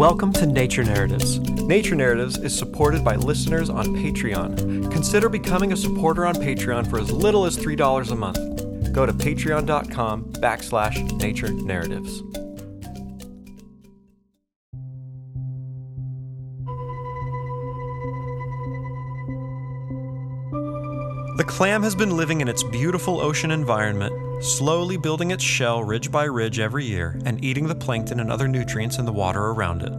Welcome to Nature Narratives. Nature Narratives is supported by listeners on Patreon. Consider becoming a supporter on Patreon for as little as $3 a month. Go to patreon.com backslash nature narratives. The clam has been living in its beautiful ocean environment, slowly building its shell ridge by ridge every year and eating the plankton and other nutrients in the water around it.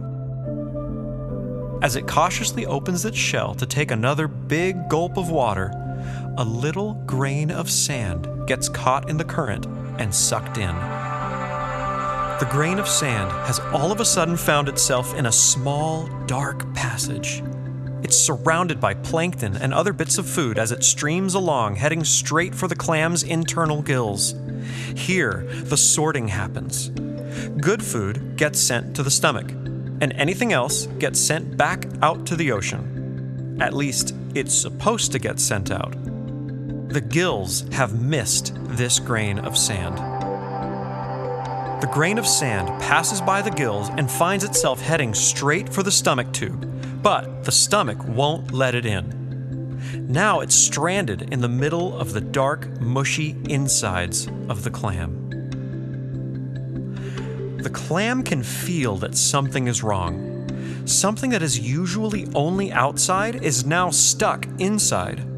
As it cautiously opens its shell to take another big gulp of water, a little grain of sand gets caught in the current and sucked in. The grain of sand has all of a sudden found itself in a small, dark passage. It's surrounded by plankton and other bits of food as it streams along, heading straight for the clam's internal gills. Here, the sorting happens. Good food gets sent to the stomach, and anything else gets sent back out to the ocean. At least, it's supposed to get sent out. The gills have missed this grain of sand. The grain of sand passes by the gills and finds itself heading straight for the stomach tube, but the stomach won't let it in. Now it's stranded in the middle of the dark, mushy insides of the clam. The clam can feel that something is wrong. Something that is usually only outside is now stuck inside.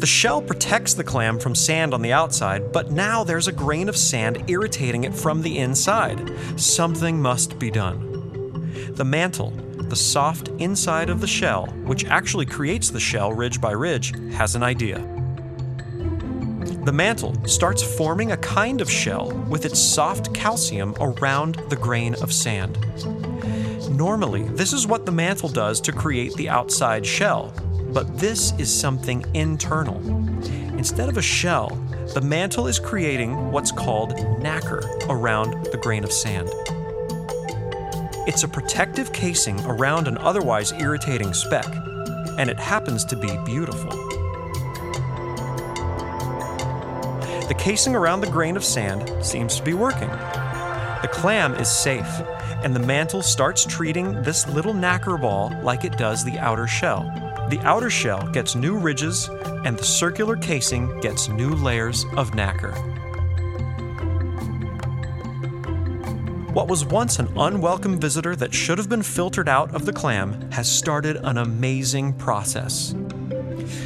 The shell protects the clam from sand on the outside, but now there's a grain of sand irritating it from the inside. Something must be done. The mantle, the soft inside of the shell, which actually creates the shell ridge by ridge, has an idea. The mantle starts forming a kind of shell with its soft calcium around the grain of sand. Normally, this is what the mantle does to create the outside shell, but this is something internal. Instead of a shell, the mantle is creating what's called nacre around the grain of sand. It's a protective casing around an otherwise irritating speck, and it happens to be beautiful. The casing around the grain of sand seems to be working. The clam is safe, and the mantle starts treating this little nacre ball like it does the outer shell. The outer shell gets new ridges, and the circular casing gets new layers of nacre. What was once an unwelcome visitor that should have been filtered out of the clam has started an amazing process.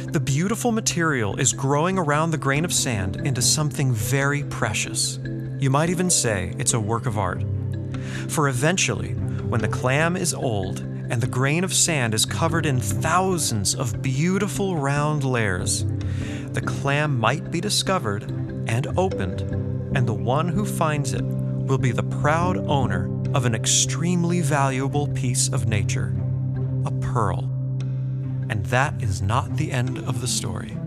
The beautiful material is growing around the grain of sand into something very precious. You might even say it's a work of art. For eventually, when the clam is old and the grain of sand is covered in thousands of beautiful round layers, the clam might be discovered and opened, and the one who finds it will be the proud owner of an extremely valuable piece of nature a pearl. And that is not the end of the story.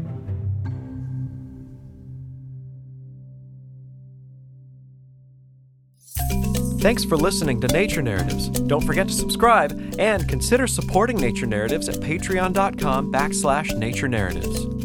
Thanks for listening to Nature Narratives. Don't forget to subscribe and consider supporting Nature Narratives at patreon.com backslash nature narratives.